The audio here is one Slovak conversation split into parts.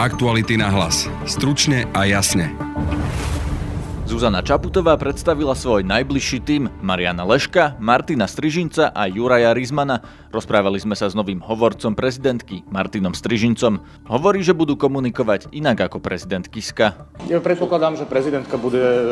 Aktuality na hlas. Stručne a jasne. Zuzana Čaputová predstavila svoj najbližší tým Mariana Leška, Martina Strižinca a Juraja Rizmana. Rozprávali sme sa s novým hovorcom prezidentky Martinom Strižincom. Hovorí, že budú komunikovať inak ako prezident Kiska. Ja predpokladám, že prezidentka bude e,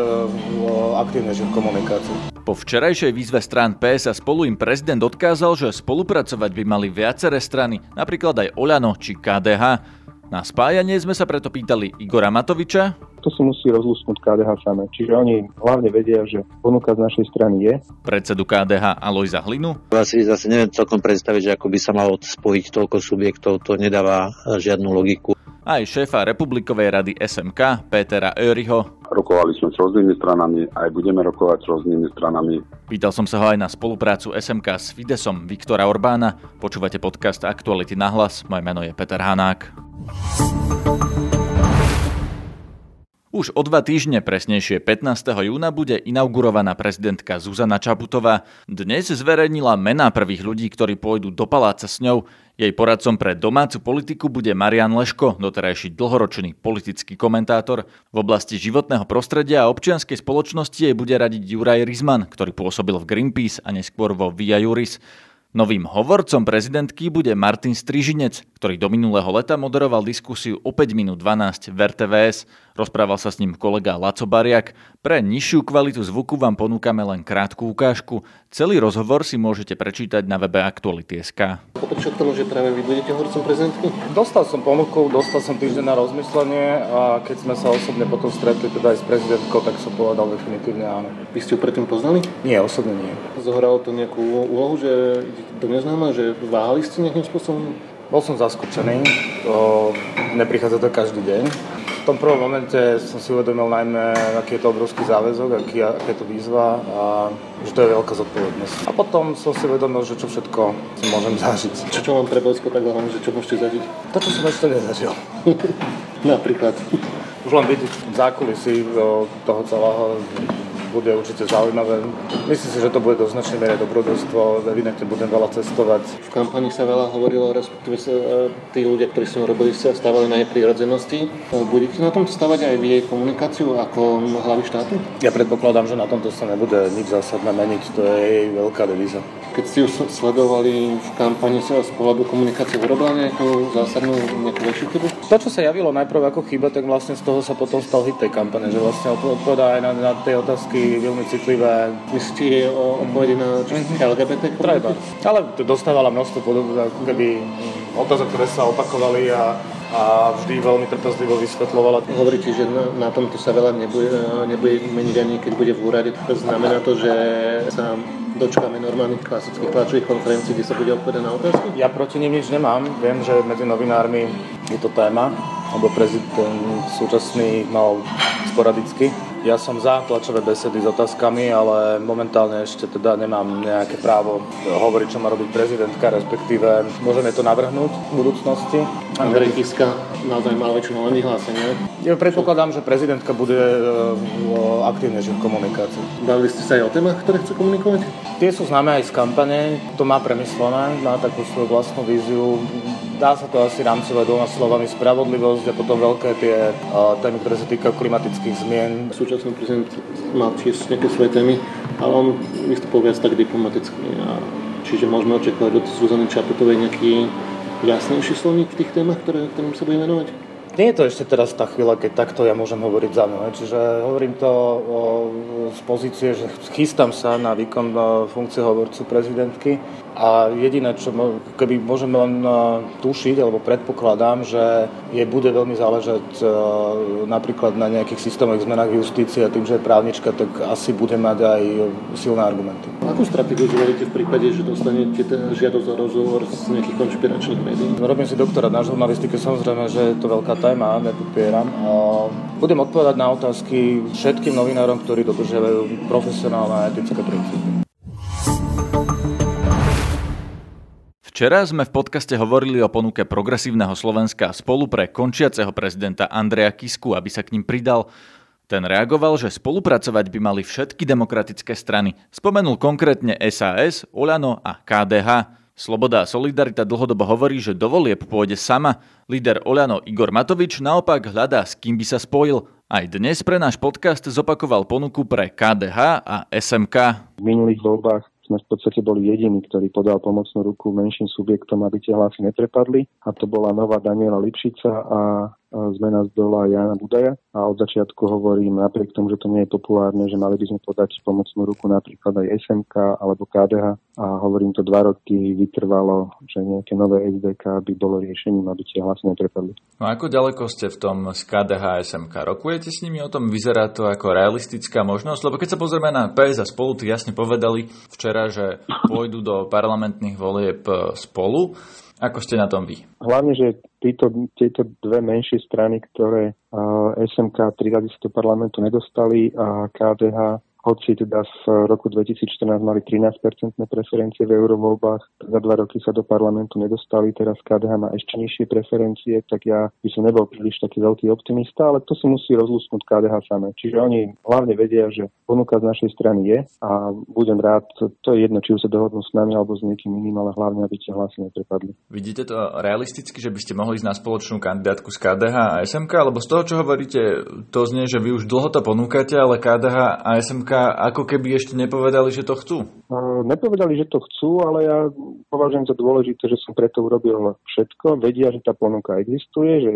aktívnejšia v komunikácii. Po včerajšej výzve strán PS a spolu im prezident odkázal, že spolupracovať by mali viaceré strany, napríklad aj Oľano či KDH. Na spájanie sme sa preto pýtali Igora Matoviča, to si musí rozlúsknuť KDH samé. Čiže oni hlavne vedia, že ponuka z našej strany je. Predsedu KDH Alojza Hlinu. Ja si zase neviem celkom predstaviť, že ako by sa malo spojiť toľko subjektov, to nedáva žiadnu logiku. Aj šéfa Republikovej rady SMK Petera Öriho. Rokovali sme s rôznymi stranami, aj budeme rokovať s rôznymi stranami. Pýtal som sa ho aj na spoluprácu SMK s Fidesom Viktora Orbána. Počúvate podcast Aktuality na hlas. Moje meno je Peter Hanák. Už o dva týždne, presnejšie 15. júna, bude inaugurovaná prezidentka Zuzana Čaputová. Dnes zverejnila mená prvých ľudí, ktorí pôjdu do paláca s ňou. Jej poradcom pre domácu politiku bude Marian Leško, doterajší dlhoročný politický komentátor. V oblasti životného prostredia a občianskej spoločnosti jej bude radiť Juraj Rizman, ktorý pôsobil v Greenpeace a neskôr vo Via Juris. Novým hovorcom prezidentky bude Martin Strižinec, ktorý do minulého leta moderoval diskusiu o 5 minút 12 v RTVS. Rozprával sa s ním kolega Laco Bariak. Pre nižšiu kvalitu zvuku vám ponúkame len krátku ukážku. Celý rozhovor si môžete prečítať na webe Aktuality.sk. Prečo k tomu, že práve vy budete hovorcom prezidentky? Dostal som ponuku, dostal som týždeň na rozmyslenie a keď sme sa osobne potom stretli teda aj s prezidentkou, tak som povedal definitívne áno. Vy ste ju predtým poznali? Nie, osobne nie. Zohralo to nejakú úlohu, že to neznáma, že váhali ste nejakým spôsobom? Bol som zaskočený, to neprichádza to každý deň. V tom prvom momente som si uvedomil najmä, aký je to obrovský záväzok, aký, aká je to výzva a že to je veľká zodpovednosť. A potom som si uvedomil, že čo všetko si môžem zažiť. Čo, čo mám pre Bojsko tak hlavne, že čo môžete zažiť? To, čo som ešte nezažil. Napríklad. Už len vidieť v zákulisí toho celého bude určite zaujímavé. Myslím si, že to bude do značnej miery dobrodružstvo, evidentne budem veľa cestovať. V kampani sa veľa hovorilo, respektíve sa, e, tí ľudia, ktorí som robili, sa stávali na jej prírodzenosti. E, budete na tom stavať aj vy jej komunikáciu ako hlavy štátu? Ja predpokladám, že na tomto sa nebude nič zásadné meniť, to je jej veľká devíza. Keď ste ju sledovali v kampani z pohľadu komunikácie urobila nejakú zásadnú, nejakú väčšiu chybu? To, čo sa javilo najprv ako chyba, tak vlastne z toho sa potom stal hit tej kampane, že vlastne odpovedá aj na, na tie otázky veľmi citlivé. Myslíte o odpovedi na mm-hmm. LGBT? Treba. Ale dostávala množstvo podob, ako keby otázok, ktoré sa opakovali a a vždy veľmi trpezlivo vysvetlovala. Hovoríte, že na, na tomto sa veľa nebude, nebude meniť ani keď bude v úrade. To znamená to, že sa dočkáme normálnych klasických tlačových konferencií, kde sa bude odpovedať na otázky? Ja proti nim nič nemám. Viem, že medzi novinármi je to téma, lebo prezident súčasný mal sporadicky ja som za tlačové besedy s otázkami, ale momentálne ešte teda nemám nejaké právo hovoriť, čo má robiť prezidentka, respektíve môžeme to navrhnúť v budúcnosti. Andrej Kiska naozaj mal väčšinu len vyhlásenie. Ja predpokladám, že prezidentka bude e, aktívnejšia v komunikácii. Dali ste sa aj o témach, ktoré chce komunikovať? Tie sú známe aj z kampane, to má premyslené, má takú svoju vlastnú víziu dá sa to asi rámcovať dvoma slovami spravodlivosť a potom veľké tie uh, témy, ktoré sa týkajú klimatických zmien. Súčasný prezident má tiež nejaké svoje témy, ale on vystupol viac tak diplomaticky. A čiže môžeme očakávať od Zuzany Čaputovej nejaký jasnejší slovník v tých témach, ktoré, ktorým sa bude venovať? Nie je to ešte teraz tá chvíľa, keď takto ja môžem hovoriť za mňa. Čiže hovorím to o, z pozície, že chystám sa na výkon funkcie hovorcu prezidentky a jediné, čo keby môžeme len e, tušiť, alebo predpokladám, že je bude veľmi záležať e, napríklad na nejakých systémových zmenách v justícii a tým, že je právnička, tak asi bude mať aj silné argumenty. Akú stratégiu zvolíte v prípade, že dostanete žiadosť o rozhovor z nejakých konšpiračných médií? Robím si doktorát na žurnalistike, samozrejme, že je to veľká téma, nepopieram. Budem odpovedať na otázky všetkým novinárom, ktorí dodržiavajú profesionálne a etické princípy. Včera sme v podcaste hovorili o ponuke progresívneho Slovenska spolu pre končiaceho prezidenta Andreja Kisku, aby sa k ním pridal. Ten reagoval, že spolupracovať by mali všetky demokratické strany. Spomenul konkrétne SAS, Olano a KDH. Sloboda a Solidarita dlhodobo hovorí, že do volieb pôjde sama. Líder Oľano Igor Matovič naopak hľadá, s kým by sa spojil. Aj dnes pre náš podcast zopakoval ponuku pre KDH a SMK. V minulých voľbách sme v podstate boli jediní, ktorí podal pomocnú ruku menším subjektom, aby tie hlasy neprepadli. A to bola nová Daniela Lipšica a zmena z dola Jana Budaja a od začiatku hovorím, napriek tomu, že to nie je populárne, že mali by sme podať pomocnú ruku napríklad aj SMK alebo KDH a hovorím to dva roky, vytrvalo, že nejaké nové SDK by bolo riešením, aby tie hlasy neprepadli. No ako ďaleko ste v tom z KDH a SMK? Rokujete s nimi o tom? Vyzerá to ako realistická možnosť? Lebo keď sa pozrieme na PS a spolu, ty jasne povedali včera, že pôjdu do parlamentných volieb spolu. Ako ste na tom vy? Hlavne, že títo, tieto dve menšie strany, ktoré SMK tri rady z parlamentu nedostali a KDH hoci teda v roku 2014 mali 13-percentné preferencie v eurovoľbách, za dva roky sa do parlamentu nedostali, teraz KDH má ešte nižšie preferencie, tak ja by som nebol príliš taký veľký optimista, ale to si musí rozlúsknuť KDH samé. Čiže oni hlavne vedia, že ponuka z našej strany je a budem rád, to je jedno, či už sa dohodnú s nami alebo s niekým iným, ale hlavne, aby tie hlasy neprepadli. Vidíte to realisticky, že by ste mohli ísť na spoločnú kandidátku z KDH a SMK, lebo z toho, čo hovoríte, to znie, že vy už dlho to ponúkate, ale KDH a SMK ako keby ešte nepovedali, že to chcú? Nepovedali, že to chcú, ale ja považujem za dôležité, že som preto urobil všetko. Vedia, že tá ponuka existuje, že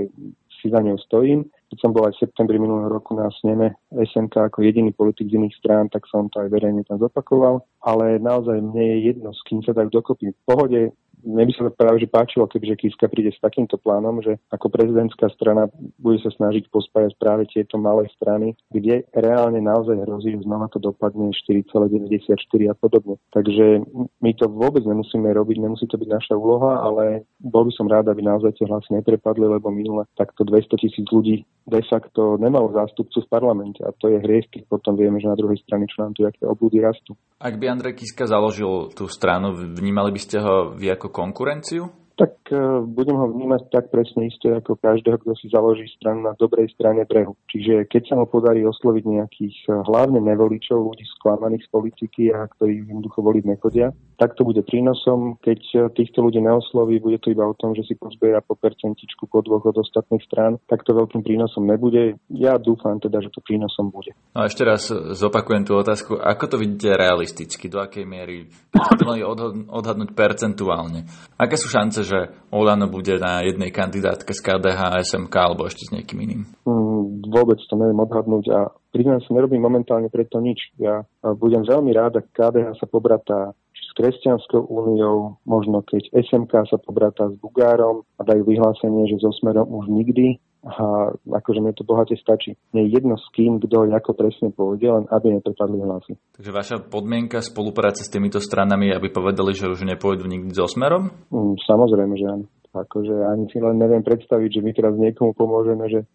si za ňou stojím. Keď som bol aj v septembri minulého roku na sneme SNK ako jediný politik z iných strán, tak som to aj verejne tam zopakoval. Ale naozaj mne je jedno, s kým sa tak dokopy. V pohode mne by sa to práve že páčilo, kebyže Kiska príde s takýmto plánom, že ako prezidentská strana bude sa snažiť pospájať práve tieto malé strany, kde reálne naozaj hrozí, že znova to dopadne 4,94 a podobne. Takže my to vôbec nemusíme robiť, nemusí to byť naša úloha, ale bol by som rád, aby naozaj tie hlasy neprepadli, lebo minule takto 200 tisíc ľudí de facto nemalo zástupcu v parlamente a to je hriech, keď potom vieme, že na druhej strane čo nám tu aké obľúdy rastú. Ak by Andrej Kiska založil tú stranu, vnímali by ste ho vy ako konkurenciu? Tak e, budem ho vnímať tak presne isté ako každého, kto si založí stranu na dobrej strane brehu. Čiže keď sa mu podarí osloviť nejakých e, hlavne nevoličov, ľudí sklamaných z politiky a ktorí jednoducho voliť nechodia, tak to bude prínosom. Keď e, týchto ľudí neosloví, bude to iba o tom, že si pozbiera po percentičku po dvoch od ostatných strán, tak to veľkým prínosom nebude. Ja dúfam teda, že to prínosom bude. No a ešte raz zopakujem tú otázku. Ako to vidíte realisticky? Do akej miery to mali odhadnúť percentuálne? Aké sú šance, že Olano bude na jednej kandidátke z KDH SMK alebo ešte s niekým iným? Mm, vôbec to neviem odhadnúť a priznám sa, nerobím momentálne preto nič. Ja budem veľmi rád, ak KDH sa pobratá s Kresťanskou úniou, možno keď SMK sa pobratá s Bugárom a dajú vyhlásenie, že so Smerom už nikdy a akože mi to bohate stačí. Je jedno s kým, kto ako presne pôjde, len aby neprepadli hlasy. Takže vaša podmienka spolupráce s týmito stranami, aby povedali, že už nepôjdu nikdy so smerom? Mm, samozrejme, že áno. Akože ani si len neviem predstaviť, že my teraz niekomu pomôžeme, že,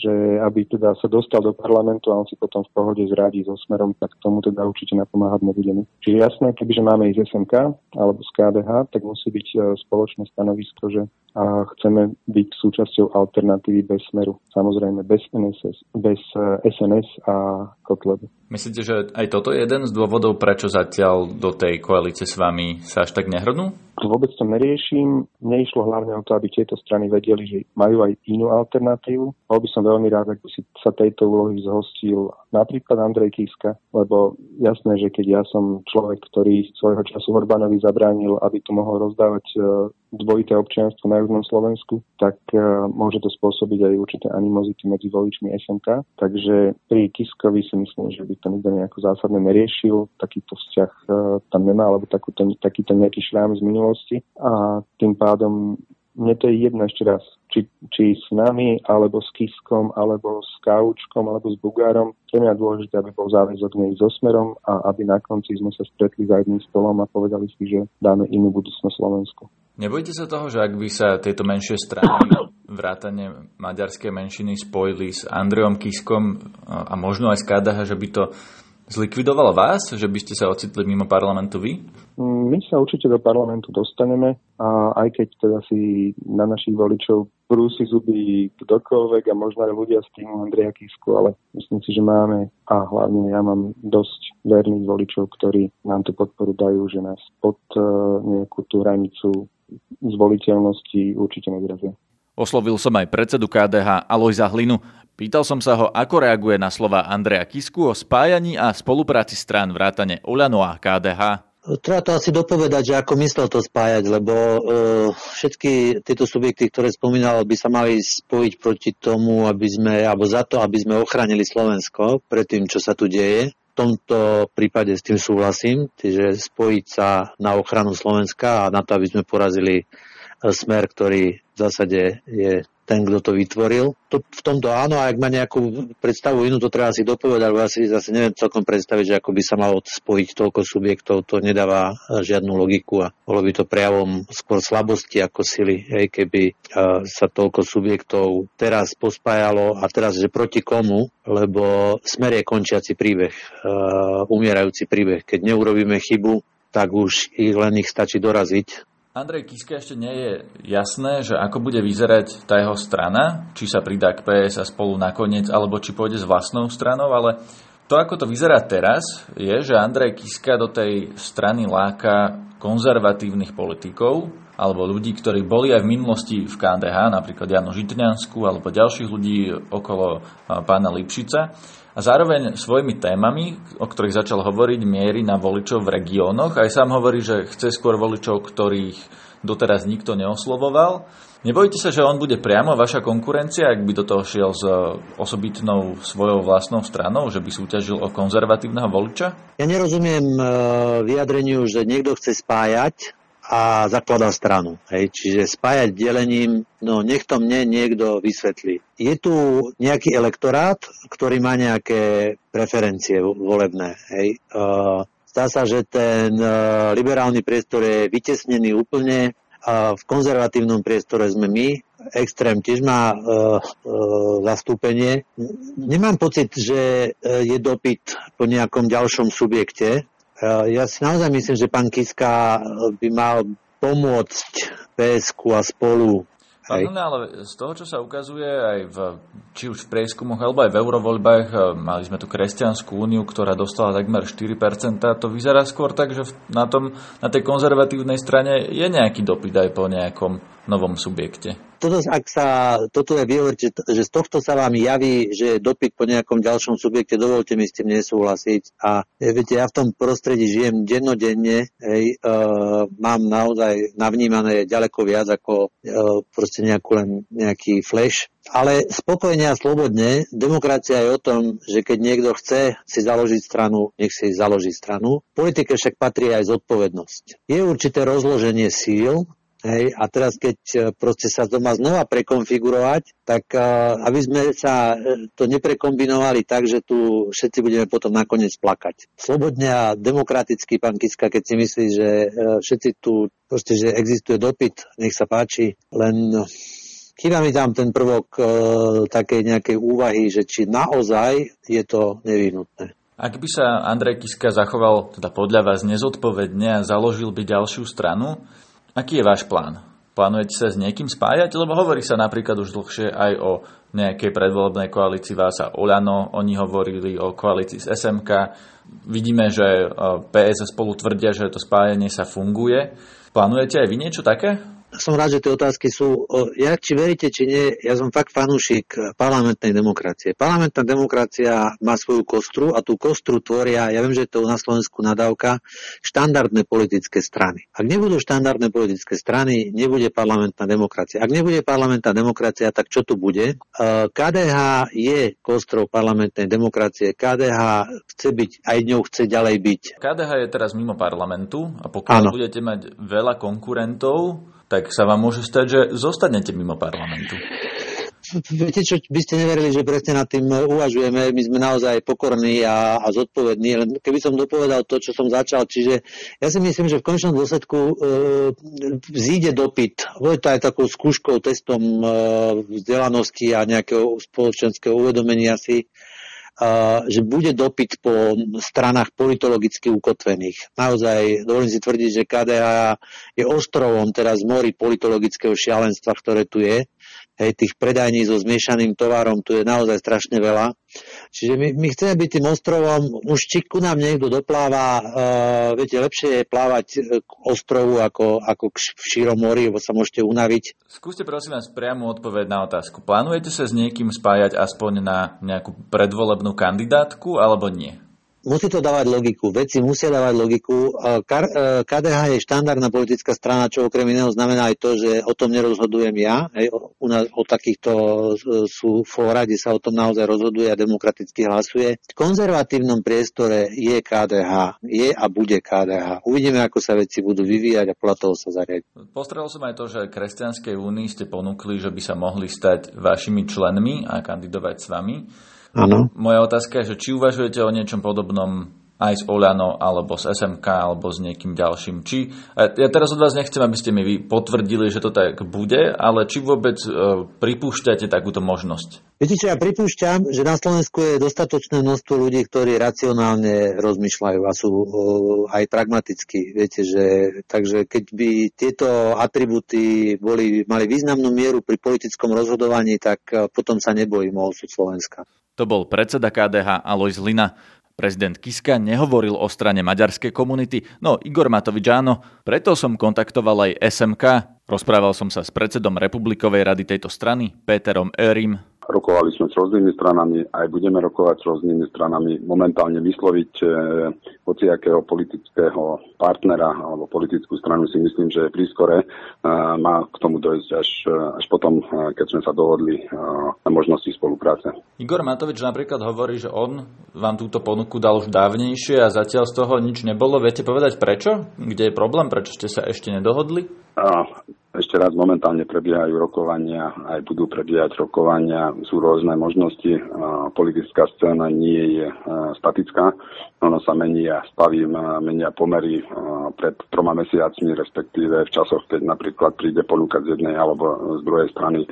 že aby teda sa dostal do parlamentu a on si potom v pohode zradí so smerom, tak tomu teda určite napomáhať nebudeme. Čiže jasné, kebyže máme ísť SMK alebo z KDH, tak musí byť e, spoločné stanovisko, že a chceme byť súčasťou alternatívy bez smeru. Samozrejme bez NSS, bez SNS e, a Kotlebu. Myslíte, že aj toto je jeden z dôvodov, prečo zatiaľ do tej koalície s vami sa až tak nehrnú? Vôbec to neriešim. Mne išlo hlavne o to, aby tieto strany vedeli, že majú aj inú alternatívu. Bol by som veľmi rád, ak by si sa tejto úlohy zhostil napríklad Andrej Kiska, lebo jasné, že keď ja som človek, ktorý svojho času Orbánovi zabránil, aby tu mohol rozdávať e, dvojité občianstvo na južnom Slovensku, tak e, môže to spôsobiť aj určité animozity medzi voličmi SMK. Takže pri Kiskovi si myslím, že by to nikto nejako zásadne neriešil. Takýto vzťah e, tam nemá, alebo takúto, takýto nejaký šrám z minulosti. A tým pádom mne to je jedno ešte raz, či, či s nami, alebo s Kiskom, alebo s Kaučkom, alebo s Bugárom. Pre mňa dôležité, aby bol záväzok nej so smerom a aby na konci sme sa stretli za jedným stolom a povedali si, že dáme inú budúcnosť Slovensku. Nebojte sa toho, že ak by sa tieto menšie strany vrátane maďarskej menšiny spojili s Andrejom Kiskom a možno aj s KDH, že by to zlikvidovalo vás, že by ste sa ocitli mimo parlamentu vy? My sa určite do parlamentu dostaneme a aj keď teda si na našich voličov brúsi zuby kdokoľvek a možno aj ľudia z týmu Andreja Kisku, ale myslím si, že máme a hlavne ja mám dosť verných voličov, ktorí nám tú podporu dajú, že nás pod uh, nejakú tú hranicu zvoliteľnosti určite nevyrazia. Oslovil som aj predsedu KDH Alojza Hlinu. Pýtal som sa ho, ako reaguje na slova Andreja Kisku o spájaní a spolupráci strán vrátane Oľano a KDH. Treba to asi dopovedať, že ako myslel to spájať, lebo uh, všetky tieto subjekty, ktoré spomínal, by sa mali spojiť proti tomu, aby sme, alebo za to, aby sme ochránili Slovensko pred tým, čo sa tu deje. V tomto prípade s tým súhlasím, že spojiť sa na ochranu Slovenska a na to, aby sme porazili smer, ktorý v zásade je ten, kto to vytvoril. To, v tomto áno, a ak má nejakú predstavu inú, to treba si dopovedať, lebo ja si zase neviem celkom predstaviť, že ako by sa malo spojiť toľko subjektov, to nedáva žiadnu logiku a bolo by to prejavom skôr slabosti ako sily, hej, keby uh, sa toľko subjektov teraz pospájalo a teraz, že proti komu, lebo smer je končiaci príbeh, uh, umierajúci príbeh. Keď neurobíme chybu, tak už ich len ich stačí doraziť Andrej Kiska ešte nie je jasné, že ako bude vyzerať tá jeho strana, či sa pridá k PS a spolu nakoniec, alebo či pôjde s vlastnou stranou, ale to, ako to vyzerá teraz, je, že Andrej Kiska do tej strany láka konzervatívnych politikov, alebo ľudí, ktorí boli aj v minulosti v KDH, napríklad Jano Žitňansku, alebo ďalších ľudí okolo pána Lipšica a zároveň svojimi témami, o ktorých začal hovoriť, miery na voličov v regiónoch. Aj sám hovorí, že chce skôr voličov, ktorých doteraz nikto neoslovoval. Nebojíte sa, že on bude priamo vaša konkurencia, ak by do toho šiel s osobitnou svojou vlastnou stranou, že by súťažil o konzervatívneho voliča? Ja nerozumiem e, vyjadreniu, že niekto chce spájať a zakladá stranu. Hej. Čiže spájať delením, no nech to mne niekto vysvetlí. Je tu nejaký elektorát, ktorý má nejaké preferencie volebné. Hej. Uh, zdá sa, že ten uh, liberálny priestor je vytesnený úplne a v konzervatívnom priestore sme my. Extrém tiež má uh, uh, zastúpenie. Nemám pocit, že je dopyt po nejakom ďalšom subjekte, ja si naozaj myslím, že pán Kiska by mal pomôcť PSK a spolu. Pán ale z toho, čo sa ukazuje aj v, či už v prieskumoch, alebo aj v eurovoľbách, e, mali sme tu Kresťanskú úniu, ktorá dostala takmer 4%, to vyzerá skôr tak, že na, tom, na tej konzervatívnej strane je nejaký dopyt aj po nejakom novom subjekte. Toto, ak sa, toto je vyhovoriť, že, z tohto sa vám javí, že je dopyt po nejakom ďalšom subjekte, dovolte mi s tým nesúhlasiť. A viete, ja v tom prostredí žijem dennodenne, hej, e, mám naozaj navnímané ďaleko viac ako e, proste nejakú, len nejaký flash. Ale spokojne a slobodne, demokracia je o tom, že keď niekto chce si založiť stranu, nech si založí stranu. V politike však patrí aj zodpovednosť. Je určité rozloženie síl, Hej, a teraz keď e, proste sa to má znova prekonfigurovať, tak uh, aby sme sa e, to neprekombinovali tak, že tu všetci budeme potom nakoniec plakať. Slobodne a demokraticky, pán Kiska, keď si myslí, že všetci tu proste, že existuje dopyt, nech sa páči, len chýba mi tam ten prvok uh, takej nejakej úvahy, že či naozaj je to nevyhnutné. Ak by sa Andrej Kiska zachoval teda podľa vás nezodpovedne a založil by ďalšiu stranu, Aký je váš plán? Plánujete sa s niekým spájať? Lebo hovorí sa napríklad už dlhšie aj o nejakej predvolebnej koalícii vás a Oľano. Oni hovorili o koalícii z SMK. Vidíme, že PS spolu tvrdia, že to spájanie sa funguje. Plánujete aj vy niečo také? Som rád, že tie otázky sú, ja či veríte, či nie, ja som fakt fanúšik parlamentnej demokracie. Parlamentná demokracia má svoju kostru a tú kostru tvoria, ja viem, že je to na Slovensku nadávka, štandardné politické strany. Ak nebudú štandardné politické strany, nebude parlamentná demokracia. Ak nebude parlamentná demokracia, tak čo tu bude? KDH je kostrou parlamentnej demokracie. KDH chce byť, aj ňou chce ďalej byť. KDH je teraz mimo parlamentu a pokiaľ ano. budete mať veľa konkurentov, tak sa vám môže stať, že zostanete mimo parlamentu. Viete čo, by ste neverili, že presne nad tým uvažujeme, my sme naozaj pokorní a, a zodpovední, len keby som dopovedal to, čo som začal, čiže ja si myslím, že v končnom dôsledku e, zíde dopyt, bude to aj takou skúškou, testom e, vzdelanosti a nejakého spoločenského uvedomenia si, že bude dopyt po stranách politologicky ukotvených. Naozaj, dovolím si tvrdiť, že KDH je ostrovom teraz mori politologického šialenstva, ktoré tu je. Hej, tých predajní so zmiešaným tovarom tu je naozaj strašne veľa. Čiže my, my chceme byť tým ostrovom, už či ku nám niekto dopláva, uh, viete, lepšie je plávať k ostrovu ako, ako k šírom mori, lebo sa môžete unaviť. Skúste prosím vás priamu odpoveď na otázku. Plánujete sa s niekým spájať aspoň na nejakú predvolebnú kandidátku alebo nie? Musí to dávať logiku. Veci musia dávať logiku. KDH e, je štandardná politická strana, čo okrem iného znamená aj to, že o tom nerozhodujem ja. Hej, u nás o takýchto e, sú fóra, kde sa o tom naozaj rozhoduje a demokraticky hlasuje. V konzervatívnom priestore je KDH. Je a bude KDH. Uvidíme, ako sa veci budú vyvíjať a podľa toho sa zariadiť. Postrel som aj to, že Kresťanskej únii ste ponúkli, že by sa mohli stať vašimi členmi a kandidovať s vami. Áno. Moja otázka je, že či uvažujete o niečom podobnom aj s Oľano, alebo s SMK, alebo s niekým ďalším. Či, ja teraz od vás nechcem, aby ste mi vy potvrdili, že to tak bude, ale či vôbec e, pripúšťate takúto možnosť? Viete čo, ja pripúšťam, že na Slovensku je dostatočné množstvo ľudí, ktorí racionálne rozmýšľajú a sú e, aj pragmatickí. Viete, že, takže keď by tieto atributy boli, mali významnú mieru pri politickom rozhodovaní, tak e, potom sa nebojím o osud Slovenska. To bol predseda KDH Alois Lina. Prezident Kiska nehovoril o strane maďarskej komunity, no Igor Matovič áno, preto som kontaktoval aj SMK. Rozprával som sa s predsedom Republikovej rady tejto strany, Péterom Erim. Rokovali sme s rôznymi stranami, aj budeme rokovať s rôznymi stranami. Momentálne vysloviť e, hociakého politického partnera alebo politickú stranu si myslím, že je prískore. E, má k tomu dojsť až, e, až potom, e, keď sme sa dohodli e, na možnosti spolupráce. Igor Matovič napríklad hovorí, že on vám túto ponuku dal už dávnejšie a zatiaľ z toho nič nebolo. Viete povedať prečo? Kde je problém? Prečo ste sa ešte nedohodli? Ešte raz momentálne prebiehajú rokovania, aj budú prebiehať rokovania, sú rôzne možnosti. Politická scéna nie je statická, ono sa mení a stavy, menia pomery pred troma mesiacmi, respektíve v časoch, keď napríklad príde ponuka z jednej alebo z druhej strany,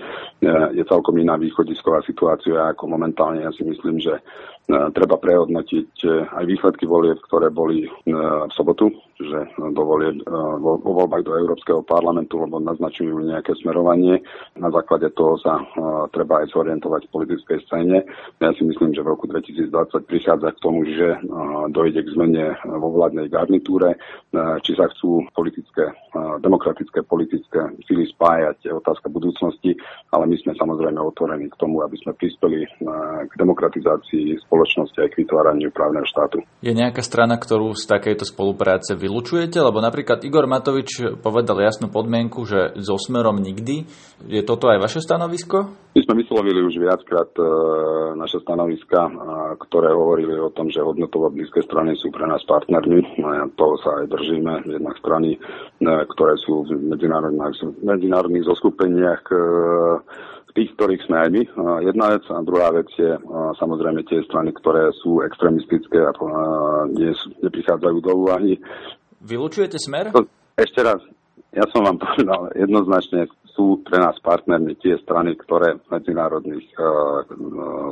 je celkom iná východisková situácia ako momentálne. Ja si myslím, že treba prehodnotiť e, aj výsledky volieb, ktoré boli e, v sobotu, že do volieb, e, vo voľbách do Európskeho parlamentu, lebo naznačujú nejaké smerovanie. Na základe toho sa treba aj zorientovať v politickej scéne. Ja si myslím, že v roku 2020 prichádza k tomu, že dojde k zmene vo vládnej garnitúre, či sa chcú politické, demokratické politické síly spájať, je otázka budúcnosti, ale my sme samozrejme otvorení k tomu, aby sme prispeli k demokratizácii spoločnosti aj k vytváraniu právneho štátu. Je nejaká strana, ktorú z takejto spolupráce vylučujete? Lebo napríklad Igor Matovič povedal jasnú podmienku, že so smerom nikdy. Je toto aj vaše stanovisko? My sme vyslovili už viackrát e, naše stanoviska, e, ktoré hovorili o tom, že hodnotovo blízke strany sú pre nás partnermi. A toho sa aj držíme. Jednak strany, e, ktoré sú v medzinárodných, medzinárodných zoskupeniach tých, ktorých sme aj my. Jedna vec a druhá vec je samozrejme tie strany, ktoré sú extremistické a nie, neprichádzajú do úvahy. Vylúčujete smer? Ešte raz, ja som vám povedal, jednoznačne sú pre nás partnermi tie strany, ktoré v medzinárodných uh,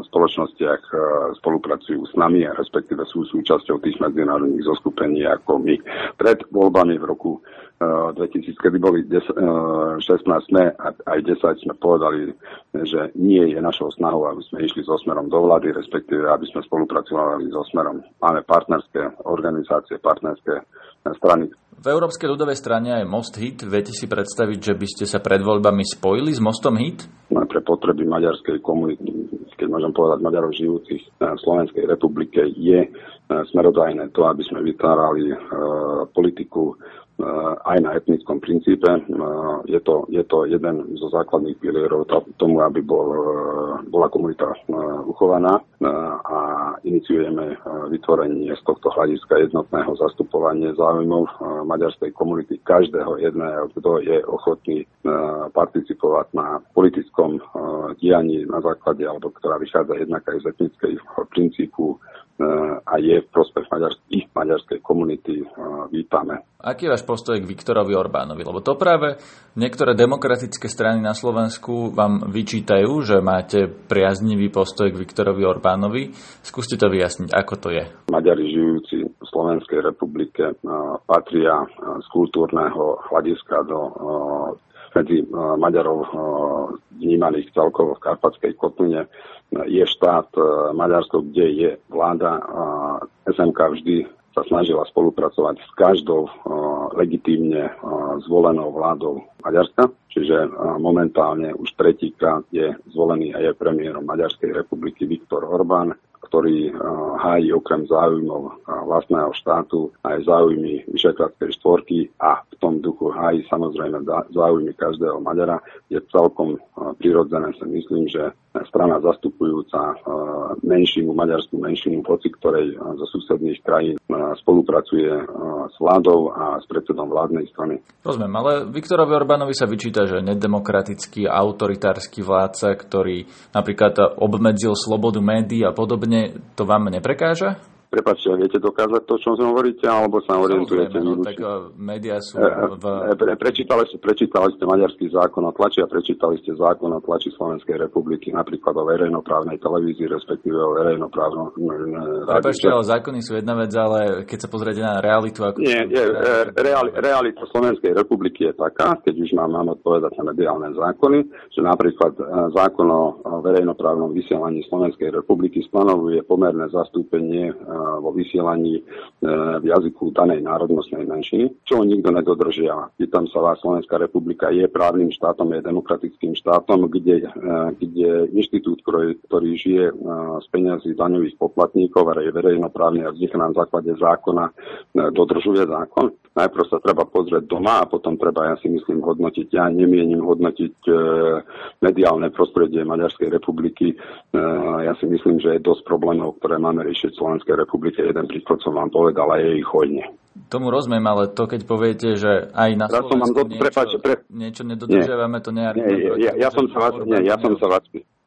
spoločnostiach uh, spolupracujú s nami respektíve sú súčasťou tých medzinárodných zoskupení ako my. Pred voľbami v roku 2000, kedy boli 10, 16 sme a aj 10 sme povedali, že nie je našou snahou, aby sme išli so smerom do vlády, respektíve aby sme spolupracovali so smerom. Máme partnerské organizácie, partnerské strany. V Európskej ľudovej strane aj Most Hit. Viete si predstaviť, že by ste sa pred voľbami spojili s Mostom Hit? Pre potreby maďarskej komunity, keď môžem povedať Maďarov žijúcich v Slovenskej republike, je smerodajné to, aby sme vytvárali politiku Eh, aj na etnickom princípe. Eh, je to, je to jeden zo základných pilierov tomu, aby bol, eh, bola komunita uchovaná a iniciujeme vytvorenie z tohto hľadiska jednotného zastupovania záujmov maďarskej komunity každého jedného, kto je ochotný participovať na politickom dianí na základe, alebo ktorá vychádza jednak aj z etnického princípu a je v prospech ich maďarskej komunity vítame. Aký je váš postoj k Viktorovi Orbánovi? Lebo to práve niektoré demokratické strany na Slovensku vám vyčítajú, že máte priaznivý postoj k Viktorovi Orbánovi. Skúste to vyjasniť, ako to je. Maďari žijúci v Slovenskej republike patria z kultúrneho hľadiska do medzi Maďarov vnímaných celkovo v Karpatskej kotline je štát Maďarsko, kde je vláda. SMK vždy sa snažila spolupracovať s každou legitímne zvolenou vládou Maďarska, čiže momentálne už tretíkrát je zvolený a je premiérom Maďarskej republiky Viktor Orbán ktorý hájí okrem záujmov vlastného štátu aj záujmy Vyšekradskej štvorky a v tom duchu hájí samozrejme záujmy každého Maďara, je celkom prirodzené si myslím, že strana zastupujúca menšinu, maďarskú menšinu, hoci ktorej zo susedných krajín spolupracuje s vládou a s predsedom vládnej strany. Rozumiem, ale Viktorovi Orbánovi sa vyčíta, že nedemokratický, autoritársky vládca, ktorý napríklad obmedzil slobodu médií a podobne, to vám neprekáža? Prepačte, viete dokázať to, čo hovoríte, alebo sa orientujete? No, tak uh, médiá sú v... Pre, prečítali, ste, prečítali ste maďarský zákon o tlači a prečítali ste zákon o tlači Slovenskej republiky, napríklad o verejnoprávnej televízii, respektíve o verejnoprávnom Prepačte, ale zákony sú jedna vec, ale keď sa pozriete na realitu... Ako Nie, nie reali, realita Slovenskej republiky je taká, keď už mám, mám odpovedať na mediálne zákony, že napríklad zákon o verejnoprávnom vysielaní Slovenskej republiky stanovuje pomerné zastúpenie vo vysielaní e, v jazyku danej národnostnej menšiny, čo nikto nedodržiava. Pýtam sa vás, Slovenská republika je právnym štátom, je demokratickým štátom, kde, e, kde inštitút, ktorý, žije e, z peniazí daňových poplatníkov a je verejnoprávny a vzniká na základe zákona, dodržuje zákon. Najprv sa treba pozrieť doma a potom treba, ja si myslím, hodnotiť. Ja nemienim hodnotiť mediálne prostredie Maďarskej republiky. Ja si myslím, že je dosť problémov, ktoré máme riešiť v Slovenskej republike republike. Jeden príklad som vám povedal a je ich hojne. Tomu rozumiem, ale to keď poviete, že aj na Slovensku niečo, prepáč, pre... niečo nedodržiavame, to nie, nie ja, ja, som sa vás, nie, ja som sa vás,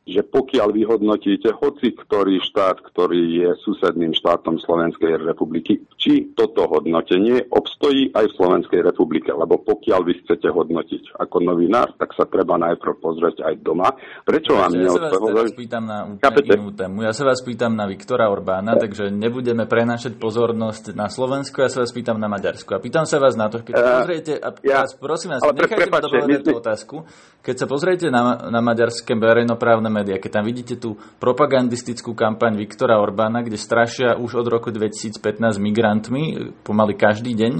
že pokiaľ vyhodnotíte hoci ktorý štát, ktorý je susedným štátom Slovenskej republiky, či toto hodnotenie obstojí aj v Slovenskej republike. Lebo pokiaľ vy chcete hodnotiť ako novinár, tak sa treba najprv pozrieť aj doma. Prečo ja, vám ja neodpovedali? Ja na inú tému. Ja sa vás pýtam na Viktora Orbána, takže nebudeme prenášať pozornosť na Slovensko, ja sa vás pýtam na Maďarsku. A pýtam sa vás na to, keď uh, pozriete, a ja, vás, prosím vás, nechajte ma dopovedať tú otázku, keď sa pozriete na, na maďarské verejnoprávne médiá, keď tam vidíte tú propagandistickú kampaň Viktora Orbána, kde strašia už od roku 2015 migrantmi pomaly každý deň,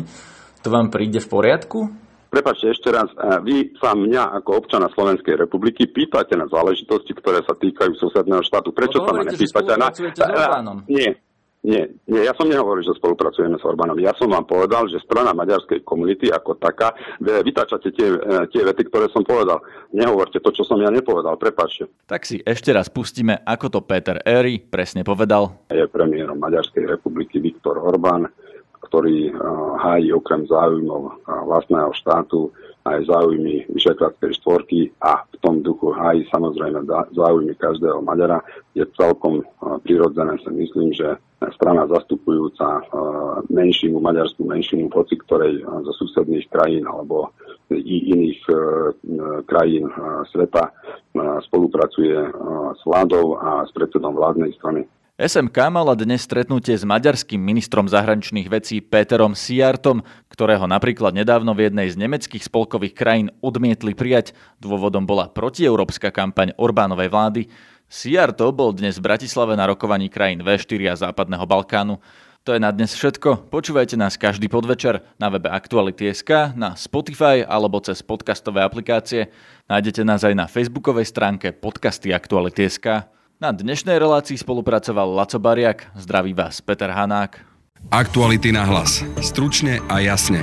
to vám príde v poriadku? Prepačte ešte raz, vy sa mňa ako občana Slovenskej republiky pýtate na záležitosti, ktoré sa týkajú susedného štátu. Prečo no, sa ma nepýtate na... Nie, nie, nie, ja som nehovoril, že spolupracujeme s Orbánom. Ja som vám povedal, že strana maďarskej komunity ako taká, vytačate tie, e, tie vety, ktoré som povedal. Nehovorte to, čo som ja nepovedal, prepačte. Tak si ešte raz pustíme, ako to Peter Eri presne povedal. Je premiérom Maďarskej republiky Viktor Orbán, ktorý uh, hájí okrem záujmov uh, vlastného štátu aj záujmy Vyšekradskej štvorky a v tom duchu hájí samozrejme záujmy každého Maďara. Je celkom prirodzené, si myslím, že strana zastupujúca menšinu, maďarskú menšinu, hoci ktorej zo susedných krajín alebo i iných krajín sveta spolupracuje s vládou a s predsedom vládnej strany. SMK mala dnes stretnutie s maďarským ministrom zahraničných vecí Péterom Siartom, ktorého napríklad nedávno v jednej z nemeckých spolkových krajín odmietli prijať. Dôvodom bola protieurópska kampaň Orbánovej vlády. Siarto bol dnes v Bratislave na rokovaní krajín V4 a Západného Balkánu. To je na dnes všetko. Počúvajte nás každý podvečer na webe Aktuality.sk, na Spotify alebo cez podcastové aplikácie. Nájdete nás aj na facebookovej stránke podcasty Aktuality.sk. Na dnešnej relácii spolupracoval Laco Bariak, zdraví vás Peter Hanák. Aktuality na hlas. Stručne a jasne.